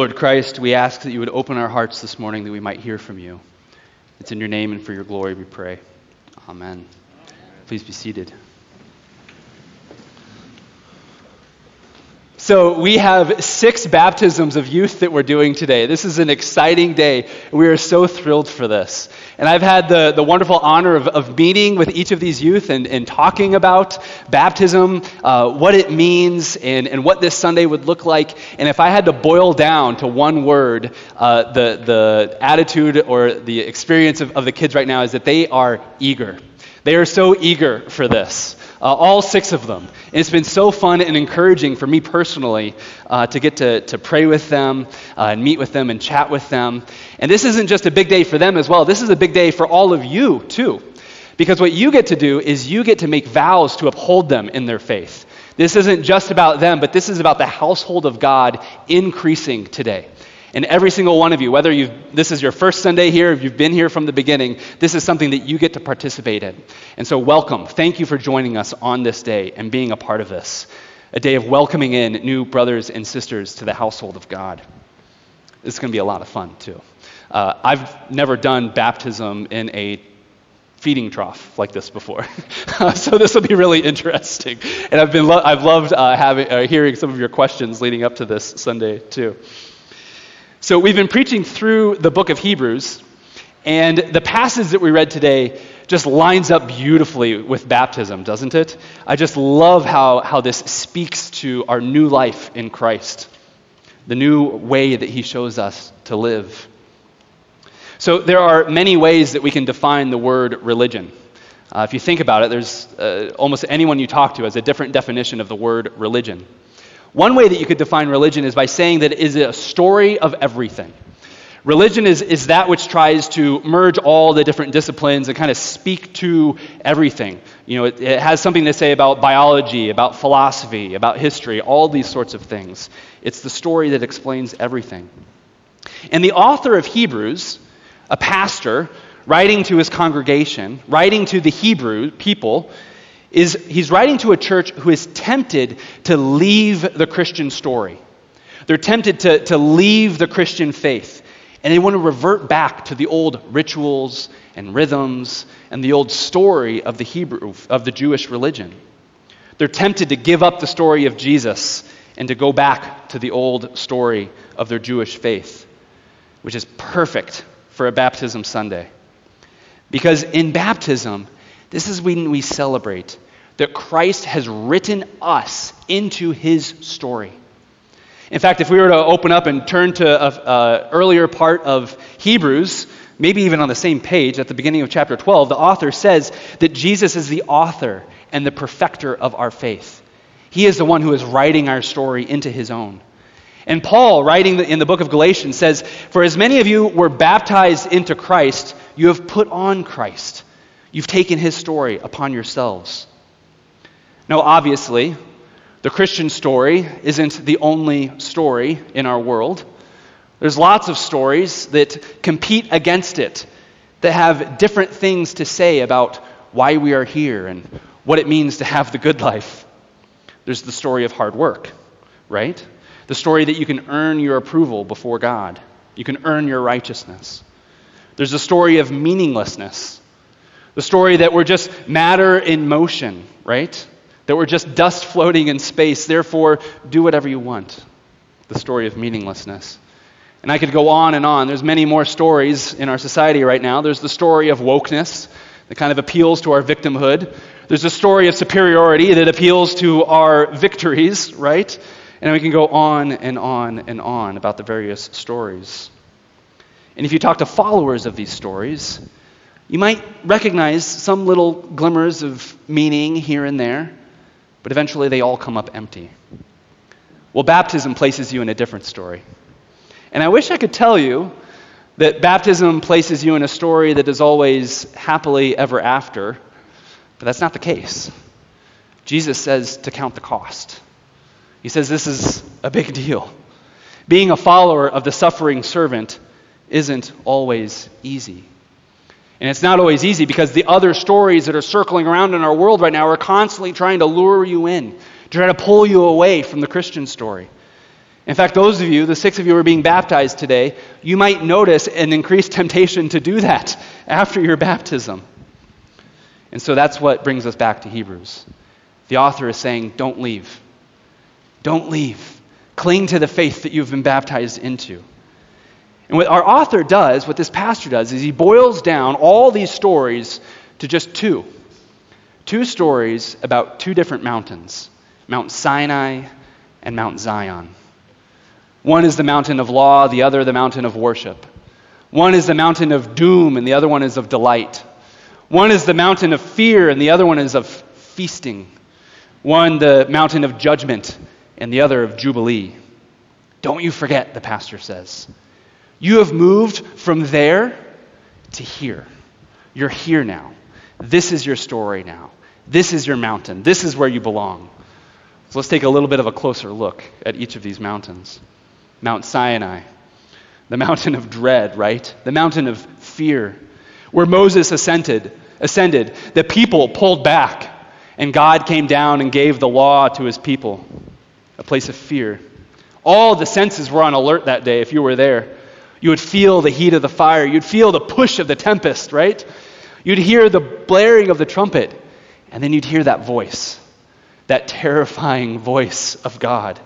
Lord Christ, we ask that you would open our hearts this morning that we might hear from you. It's in your name and for your glory we pray. Amen. Please be seated. So, we have six baptisms of youth that we're doing today. This is an exciting day. We are so thrilled for this. And I've had the, the wonderful honor of, of meeting with each of these youth and, and talking about baptism, uh, what it means, and, and what this Sunday would look like. And if I had to boil down to one word, uh, the, the attitude or the experience of, of the kids right now is that they are eager. They are so eager for this uh, all six of them. And it's been so fun and encouraging for me personally uh, to get to, to pray with them uh, and meet with them and chat with them. And this isn't just a big day for them as well, this is a big day for all of you, too. Because what you get to do is you get to make vows to uphold them in their faith. This isn't just about them, but this is about the household of God increasing today. And every single one of you, whether you this is your first Sunday here, if you've been here from the beginning, this is something that you get to participate in. And so, welcome. Thank you for joining us on this day and being a part of this. A day of welcoming in new brothers and sisters to the household of God. This is going to be a lot of fun, too. Uh, I've never done baptism in a feeding trough like this before. so this will be really interesting. And I've, been lo- I've loved uh, having, uh, hearing some of your questions leading up to this Sunday, too. So, we've been preaching through the book of Hebrews, and the passage that we read today just lines up beautifully with baptism, doesn't it? I just love how, how this speaks to our new life in Christ, the new way that He shows us to live. So, there are many ways that we can define the word religion. Uh, if you think about it, there's uh, almost anyone you talk to has a different definition of the word religion. One way that you could define religion is by saying that it is a story of everything. Religion is, is that which tries to merge all the different disciplines and kind of speak to everything. You know, it, it, has something to say about biology, about philosophy, about history, all these sorts of things. It's the story that explains everything. And the author of Hebrews, a pastor, writing to his congregation, writing to the Hebrew people, is he's writing to a church who is tempted to leave the Christian story. They're tempted to, to leave the Christian faith. And they want to revert back to the old rituals and rhythms and the old story of the Hebrew, of the Jewish religion. They're tempted to give up the story of Jesus and to go back to the old story of their Jewish faith, which is perfect for a baptism Sunday. Because in baptism, this is when we celebrate that Christ has written us into his story. In fact, if we were to open up and turn to an earlier part of Hebrews, maybe even on the same page at the beginning of chapter 12, the author says that Jesus is the author and the perfecter of our faith. He is the one who is writing our story into his own. And Paul, writing in the book of Galatians, says, For as many of you were baptized into Christ, you have put on Christ. You've taken his story upon yourselves. Now, obviously, the Christian story isn't the only story in our world. There's lots of stories that compete against it, that have different things to say about why we are here and what it means to have the good life. There's the story of hard work, right? The story that you can earn your approval before God, you can earn your righteousness. There's the story of meaninglessness the story that we're just matter in motion, right? That we're just dust floating in space, therefore, do whatever you want. The story of meaninglessness. And I could go on and on. There's many more stories in our society right now. There's the story of wokeness that kind of appeals to our victimhood. There's a story of superiority that appeals to our victories, right? And we can go on and on and on about the various stories. And if you talk to followers of these stories, you might recognize some little glimmers of meaning here and there, but eventually they all come up empty. Well, baptism places you in a different story. And I wish I could tell you that baptism places you in a story that is always happily ever after, but that's not the case. Jesus says to count the cost. He says this is a big deal. Being a follower of the suffering servant isn't always easy. And it's not always easy because the other stories that are circling around in our world right now are constantly trying to lure you in, trying to pull you away from the Christian story. In fact, those of you, the six of you who are being baptized today, you might notice an increased temptation to do that after your baptism. And so that's what brings us back to Hebrews. The author is saying, don't leave. Don't leave. Cling to the faith that you've been baptized into. And what our author does, what this pastor does, is he boils down all these stories to just two. Two stories about two different mountains Mount Sinai and Mount Zion. One is the mountain of law, the other the mountain of worship. One is the mountain of doom, and the other one is of delight. One is the mountain of fear, and the other one is of feasting. One, the mountain of judgment, and the other of jubilee. Don't you forget, the pastor says. You have moved from there to here. You're here now. This is your story now. This is your mountain. This is where you belong. So let's take a little bit of a closer look at each of these mountains. Mount Sinai, the mountain of dread, right? The mountain of fear, where Moses ascended, ascended, the people pulled back, and God came down and gave the law to his people, a place of fear. All the senses were on alert that day if you were there. You would feel the heat of the fire, you'd feel the push of the tempest, right? You'd hear the blaring of the trumpet, and then you'd hear that voice, that terrifying voice of God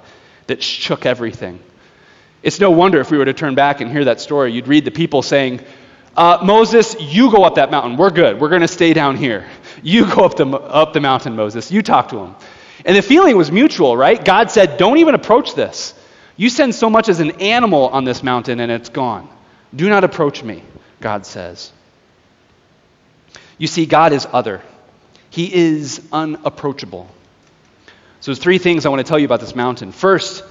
that shook everything. It's no wonder if we were to turn back and hear that story, you'd read the people saying, uh, Moses, you go up that mountain. We're good. We're going to stay down here. You go up the, up the mountain, Moses. You talk to him. And the feeling was mutual, right? God said, Don't even approach this. You send so much as an animal on this mountain and it's gone. Do not approach me, God says. You see, God is other, He is unapproachable. So, there's three things I want to tell you about this mountain. First,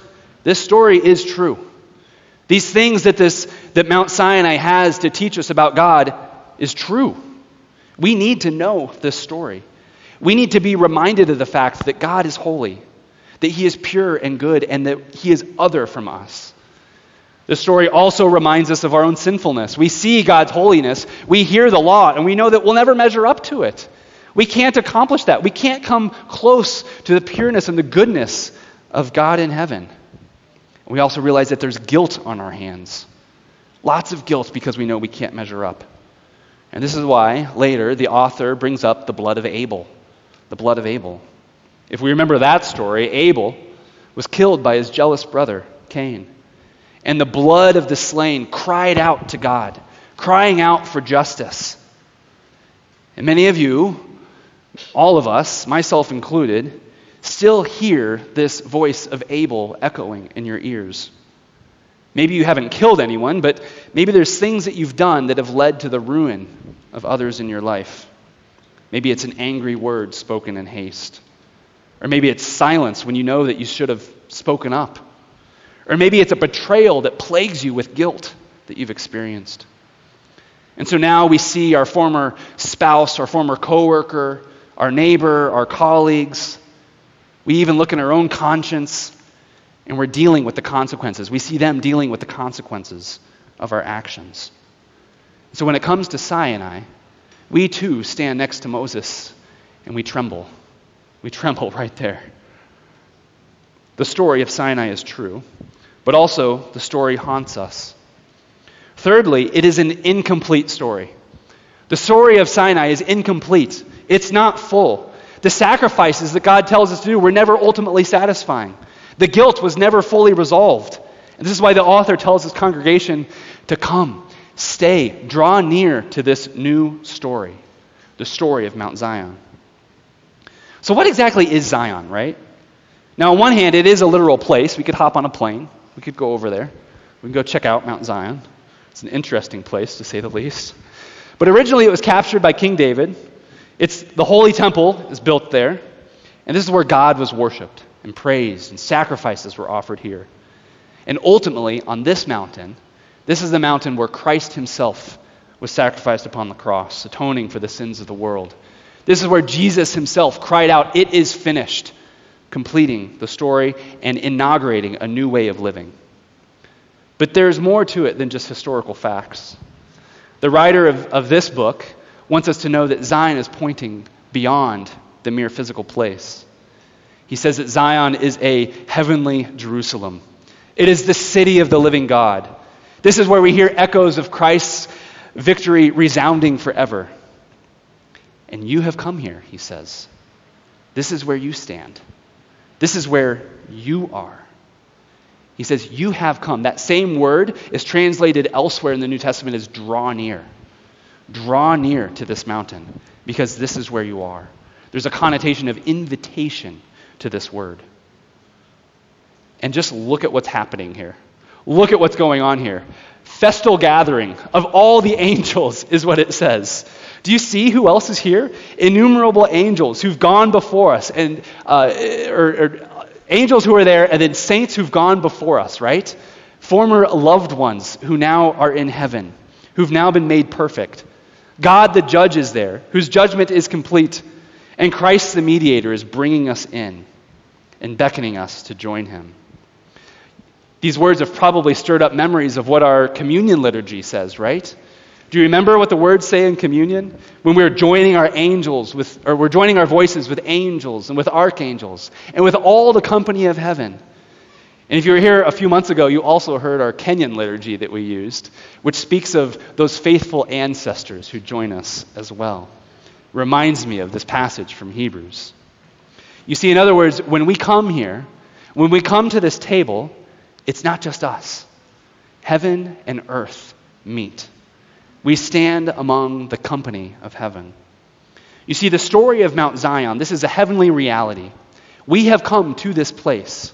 this story is true. These things that, this, that Mount Sinai has to teach us about God is true. We need to know this story. We need to be reminded of the fact that God is holy, that He is pure and good, and that He is other from us. The story also reminds us of our own sinfulness. We see God's holiness, we hear the law, and we know that we'll never measure up to it. We can't accomplish that. We can't come close to the pureness and the goodness of God in heaven. We also realize that there's guilt on our hands. Lots of guilt because we know we can't measure up. And this is why later the author brings up the blood of Abel. The blood of Abel. If we remember that story, Abel was killed by his jealous brother, Cain. And the blood of the slain cried out to God, crying out for justice. And many of you, all of us, myself included, still hear this voice of Abel echoing in your ears. Maybe you haven't killed anyone, but maybe there's things that you've done that have led to the ruin of others in your life. Maybe it's an angry word spoken in haste. Or maybe it's silence when you know that you should have spoken up. Or maybe it's a betrayal that plagues you with guilt that you've experienced. And so now we see our former spouse, our former coworker, our neighbor, our colleagues, we even look in our own conscience and we're dealing with the consequences. We see them dealing with the consequences of our actions. So when it comes to Sinai, we too stand next to Moses and we tremble. We tremble right there. The story of Sinai is true, but also the story haunts us. Thirdly, it is an incomplete story. The story of Sinai is incomplete, it's not full. The sacrifices that God tells us to do were never ultimately satisfying. The guilt was never fully resolved. And this is why the author tells his congregation to come, stay, draw near to this new story, the story of Mount Zion. So, what exactly is Zion, right? Now, on one hand, it is a literal place. We could hop on a plane, we could go over there, we can go check out Mount Zion. It's an interesting place, to say the least. But originally, it was captured by King David it's the holy temple is built there, and this is where God was worshiped and praised, and sacrifices were offered here. And ultimately, on this mountain, this is the mountain where Christ himself was sacrificed upon the cross, atoning for the sins of the world. This is where Jesus himself cried out, It is finished, completing the story and inaugurating a new way of living. But there's more to it than just historical facts. The writer of, of this book wants us to know that Zion is pointing beyond the mere physical place. He says that Zion is a heavenly Jerusalem, It is the city of the living God. This is where we hear echoes of Christ's victory resounding forever. And you have come here, he says. This is where you stand. This is where you are. He says, You have come. That same word is translated elsewhere in the New Testament as draw near. Draw near to this mountain because this is where you are. There's a connotation of invitation to this word. And just look at what's happening here. Look at what's going on here. Festal gathering of all the angels is what it says. Do you see who else is here? Innumerable angels who've gone before us, and uh, or, or angels who are there, and then saints who've gone before us, right? Former loved ones who now are in heaven, who've now been made perfect. God the judge is there, whose judgment is complete, and Christ the mediator is bringing us in and beckoning us to join him. These words have probably stirred up memories of what our communion liturgy says, right? Do you remember what the words say in communion? When we're joining our angels with, or we're joining our voices with angels and with archangels and with all the company of heaven. And if you were here a few months ago, you also heard our Kenyan liturgy that we used, which speaks of those faithful ancestors who join us as well. Reminds me of this passage from Hebrews. You see, in other words, when we come here, when we come to this table, it's not just us. Heaven and earth meet. We stand among the company of heaven. You see, the story of Mount Zion, this is a heavenly reality. We have come to this place,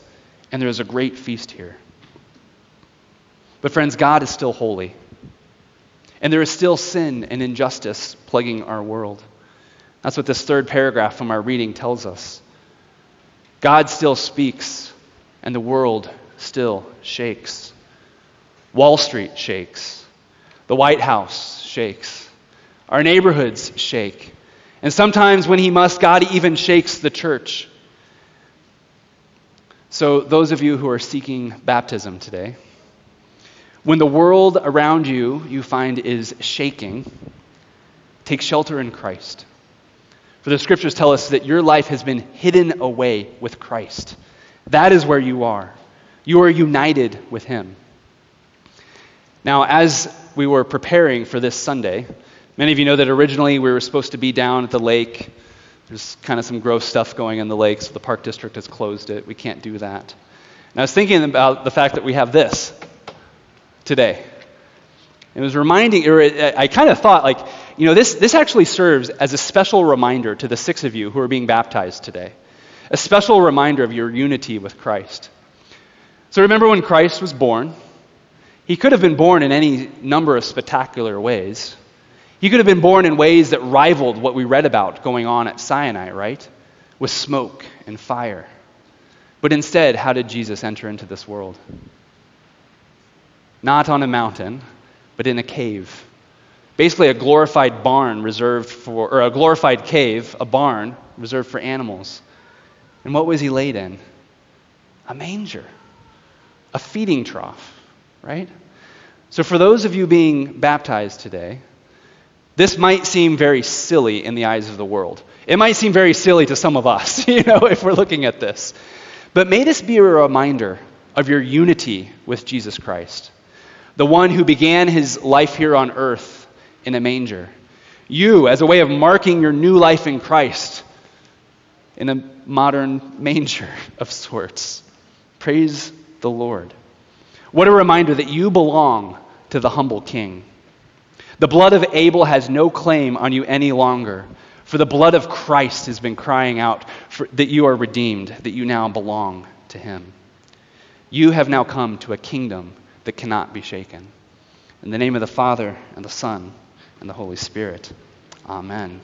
and there is a great feast here. But, friends, God is still holy. And there is still sin and injustice plaguing our world. That's what this third paragraph from our reading tells us. God still speaks, and the world still shakes. Wall Street shakes. The White House shakes. Our neighborhoods shake. And sometimes when He must, God even shakes the church. So, those of you who are seeking baptism today, when the world around you you find is shaking, take shelter in Christ. For the scriptures tell us that your life has been hidden away with Christ. That is where you are. You are united with Him. Now, as we were preparing for this Sunday, many of you know that originally we were supposed to be down at the lake. There's kind of some gross stuff going in the lake, so the park district has closed it. We can't do that. And I was thinking about the fact that we have this today. It was reminding, or I kind of thought, like, you know, this, this actually serves as a special reminder to the six of you who are being baptized today. A special reminder of your unity with Christ. So remember when Christ was born? He could have been born in any number of spectacular ways. He could have been born in ways that rivaled what we read about going on at Sinai, right? With smoke and fire. But instead, how did Jesus enter into this world? Not on a mountain, but in a cave. Basically, a glorified barn reserved for, or a glorified cave, a barn reserved for animals. And what was he laid in? A manger, a feeding trough right? So, for those of you being baptized today, this might seem very silly in the eyes of the world. It might seem very silly to some of us, you know, if we're looking at this. But may this be a reminder of your unity with Jesus Christ, the one who began his life here on earth in a manger. You, as a way of marking your new life in Christ, in a modern manger of sorts. Praise the Lord. What a reminder that you belong to the humble king. The blood of Abel has no claim on you any longer, for the blood of Christ has been crying out for, that you are redeemed, that you now belong to him. You have now come to a kingdom that cannot be shaken. In the name of the Father, and the Son, and the Holy Spirit. Amen.